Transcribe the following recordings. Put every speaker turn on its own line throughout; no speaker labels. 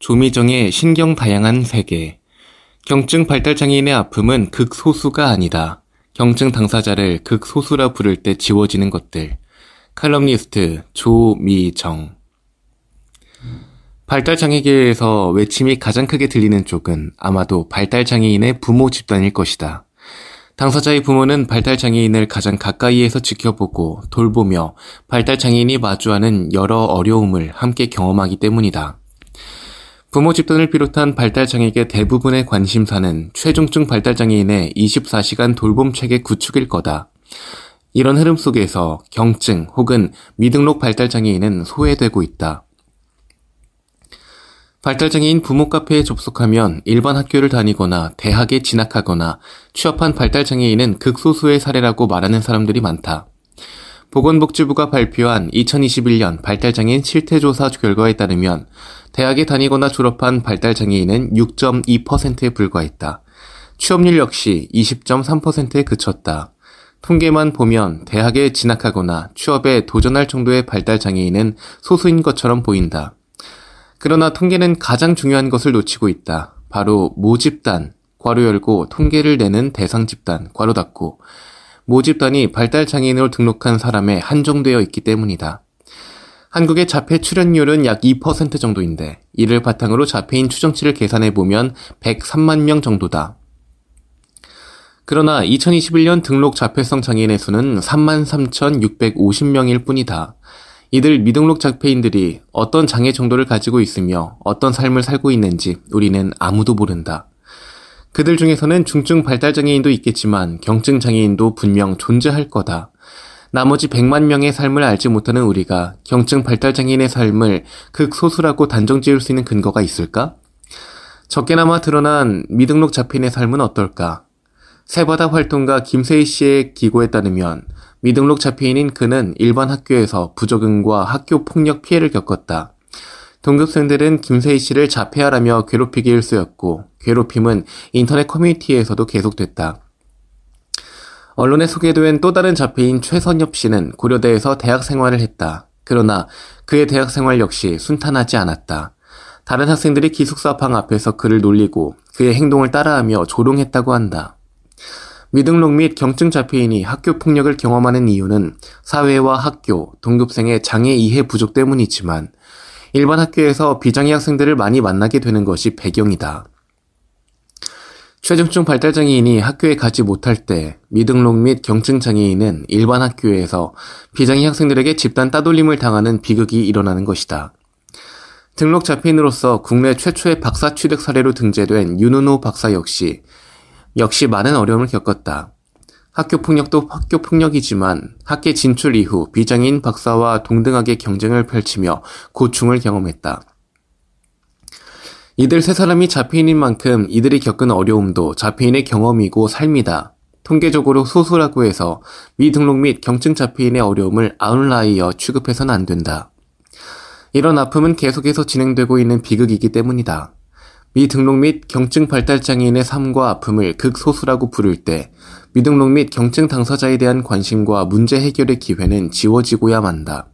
조미정의 신경 다양한 세계 경증 발달 장애인의 아픔은 극소수가 아니다. 경증 당사자를 극소수라 부를 때 지워지는 것들. 칼럼니스트 조미정 발달 장애계에서 외침이 가장 크게 들리는 쪽은 아마도 발달 장애인의 부모 집단일 것이다. 당사자의 부모는 발달 장애인을 가장 가까이에서 지켜보고 돌보며 발달 장애인이 마주하는 여러 어려움을 함께 경험하기 때문이다. 부모 집단을 비롯한 발달장애계 대부분의 관심사는 최중증 발달장애인의 24시간 돌봄 체계 구축일 거다. 이런 흐름 속에서 경증 혹은 미등록 발달장애인은 소외되고 있다. 발달장애인 부모 카페에 접속하면 일반 학교를 다니거나 대학에 진학하거나 취업한 발달장애인은 극소수의 사례라고 말하는 사람들이 많다. 보건복지부가 발표한 2021년 발달장애인 실태조사 결과에 따르면 대학에 다니거나 졸업한 발달장애인은 6.2%에 불과했다. 취업률 역시 20.3%에 그쳤다. 통계만 보면 대학에 진학하거나 취업에 도전할 정도의 발달장애인은 소수인 것처럼 보인다. 그러나 통계는 가장 중요한 것을 놓치고 있다. 바로 모집단, 괄호 열고 통계를 내는 대상 집단, 괄호 닫고 모집단이 발달 장애인으로 등록한 사람에 한정되어 있기 때문이다. 한국의 자폐 출연율은 약 2% 정도인데 이를 바탕으로 자폐인 추정치를 계산해 보면 103만 명 정도다. 그러나 2021년 등록 자폐성 장애인의 수는 33,650명일 뿐이다. 이들 미등록 자폐인들이 어떤 장애 정도를 가지고 있으며 어떤 삶을 살고 있는지 우리는 아무도 모른다. 그들 중에서는 중증 발달장애인도 있겠지만 경증 장애인도 분명 존재할 거다. 나머지 100만 명의 삶을 알지 못하는 우리가 경증 발달장애인의 삶을 극소수라고 단정 지을 수 있는 근거가 있을까? 적게나마 드러난 미등록 자폐인의 삶은 어떨까? 새바다 활동가 김세희 씨의 기고에 따르면 미등록 자폐인인 그는 일반 학교에서 부적응과 학교 폭력 피해를 겪었다. 동급생들은 김세희 씨를 자폐하라며 괴롭히기 일쑤였고 괴롭힘은 인터넷 커뮤니티에서도 계속됐다. 언론에 소개된 또 다른 자폐인 최선엽 씨는 고려대에서 대학 생활을 했다. 그러나 그의 대학 생활 역시 순탄하지 않았다. 다른 학생들이 기숙사 방 앞에서 그를 놀리고 그의 행동을 따라하며 조롱했다고 한다. 미등록 및 경증 자폐인이 학교 폭력을 경험하는 이유는 사회와 학교, 동급생의 장애 이해 부족 때문이지만 일반 학교에서 비장애 학생들을 많이 만나게 되는 것이 배경이다. 최중증 발달장애인이 학교에 가지 못할 때 미등록 및 경증 장애인은 일반 학교에서 비장애 학생들에게 집단 따돌림을 당하는 비극이 일어나는 것이다. 등록 자폐인으로서 국내 최초의 박사 취득 사례로 등재된 윤은호 박사 역시 역시 많은 어려움을 겪었다. 학교 폭력도 학교 폭력이지만 학계 진출 이후 비장애인 박사와 동등하게 경쟁을 펼치며 고충을 경험했다. 이들 세 사람이 자폐인인 만큼 이들이 겪은 어려움도 자폐인의 경험이고 삶이다. 통계적으로 소수라고 해서 미등록 및 경증 자폐인의 어려움을 아웃라이어 취급해서는 안 된다. 이런 아픔은 계속해서 진행되고 있는 비극이기 때문이다. 미등록 및 경증 발달 장애인의 삶과 아픔을 극소수라고 부를 때 미등록 및 경증 당사자에 대한 관심과 문제 해결의 기회는 지워지고야 만다.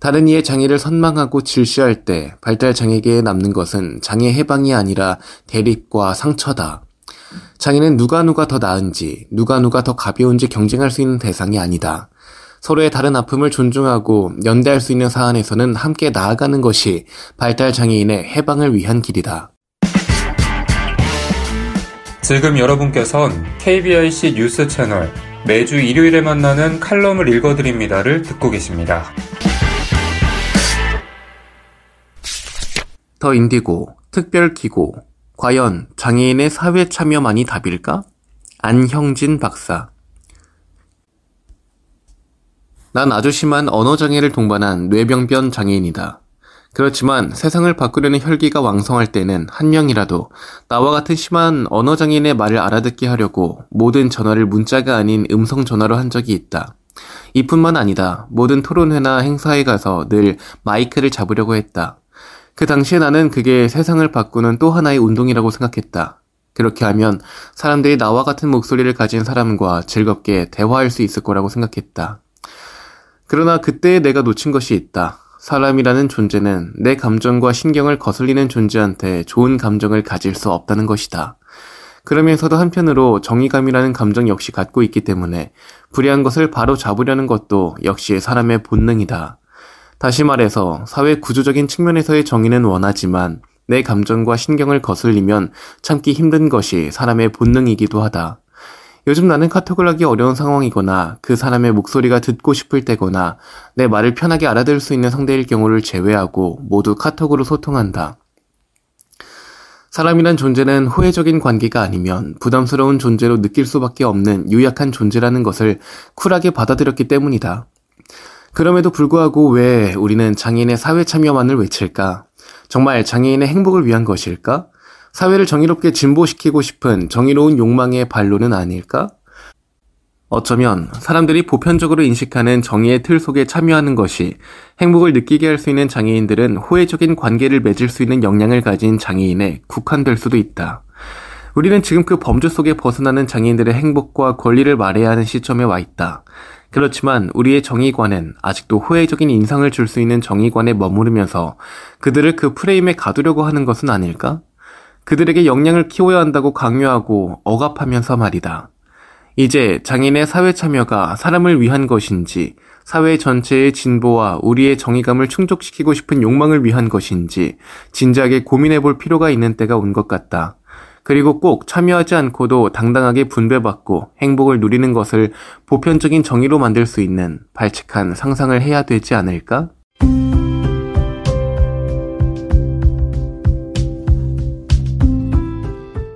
다른 이의 장애를 선망하고 질시할 때 발달 장애계에 남는 것은 장애 해방이 아니라 대립과 상처다. 장애는 누가 누가 더 나은지, 누가 누가 더 가벼운지 경쟁할 수 있는 대상이 아니다. 서로의 다른 아픔을 존중하고 연대할 수 있는 사안에서는 함께 나아가는 것이 발달 장애인의 해방을 위한 길이다.
지금 여러분께선 KBIC 뉴스 채널 매주 일요일에 만나는 칼럼을 읽어드립니다를 듣고 계십니다.
더 인디고, 특별 기고, 과연 장애인의 사회 참여만이 답일까? 안형진 박사. 난 아주 심한 언어장애를 동반한 뇌병변 장애인이다. 그렇지만 세상을 바꾸려는 혈기가 왕성할 때는 한 명이라도 나와 같은 심한 언어장애인의 말을 알아듣게 하려고 모든 전화를 문자가 아닌 음성 전화로 한 적이 있다. 이뿐만 아니다. 모든 토론회나 행사에 가서 늘 마이크를 잡으려고 했다. 그 당시에 나는 그게 세상을 바꾸는 또 하나의 운동이라고 생각했다. 그렇게 하면 사람들이 나와 같은 목소리를 가진 사람과 즐겁게 대화할 수 있을 거라고 생각했다. 그러나 그때 내가 놓친 것이 있다. 사람이라는 존재는 내 감정과 신경을 거슬리는 존재한테 좋은 감정을 가질 수 없다는 것이다. 그러면서도 한편으로 정의감이라는 감정 역시 갖고 있기 때문에 불의한 것을 바로 잡으려는 것도 역시 사람의 본능이다. 다시 말해서 사회 구조적인 측면에서의 정의는 원하지만 내 감정과 신경을 거슬리면 참기 힘든 것이 사람의 본능이기도 하다. 요즘 나는 카톡을 하기 어려운 상황이거나 그 사람의 목소리가 듣고 싶을 때거나 내 말을 편하게 알아들을 수 있는 상대일 경우를 제외하고 모두 카톡으로 소통한다. 사람이란 존재는 호혜적인 관계가 아니면 부담스러운 존재로 느낄 수밖에 없는 유약한 존재라는 것을 쿨하게 받아들였기 때문이다. 그럼에도 불구하고 왜 우리는 장애인의 사회 참여만을 외칠까? 정말 장애인의 행복을 위한 것일까? 사회를 정의롭게 진보시키고 싶은 정의로운 욕망의 반론은 아닐까? 어쩌면 사람들이 보편적으로 인식하는 정의의 틀 속에 참여하는 것이 행복을 느끼게 할 수 있는 장애인들은 호혜적인 관계를 맺을 수 있는 역량을 가진 장애인에 국한될 수도 있다. 우리는 지금 그 범주 속에 벗어나는 장애인들의 행복과 권리를 말해야 하는 시점에 와 있다. 그렇지만 우리의 정의관은 아직도 호혜적인 인상을 줄 수 있는 정의관에 머무르면서 그들을 그 프레임에 가두려고 하는 것은 아닐까? 그들에게 역량을 키워야 한다고 강요하고 억압하면서 말이다. 이제 장인의 사회 참여가 사람을 위한 것인지, 사회 전체의 진보와 우리의 정의감을 충족시키고 싶은 욕망을 위한 것인지, 진지하게 고민해 볼 필요가 있는 때가 온 것 같다. 그리고 꼭 참여하지 않고도 당당하게 분배받고 행복을 누리는 것을 보편적인 정의로 만들 수 있는 발칙한 상상을 해야 되지 않을까?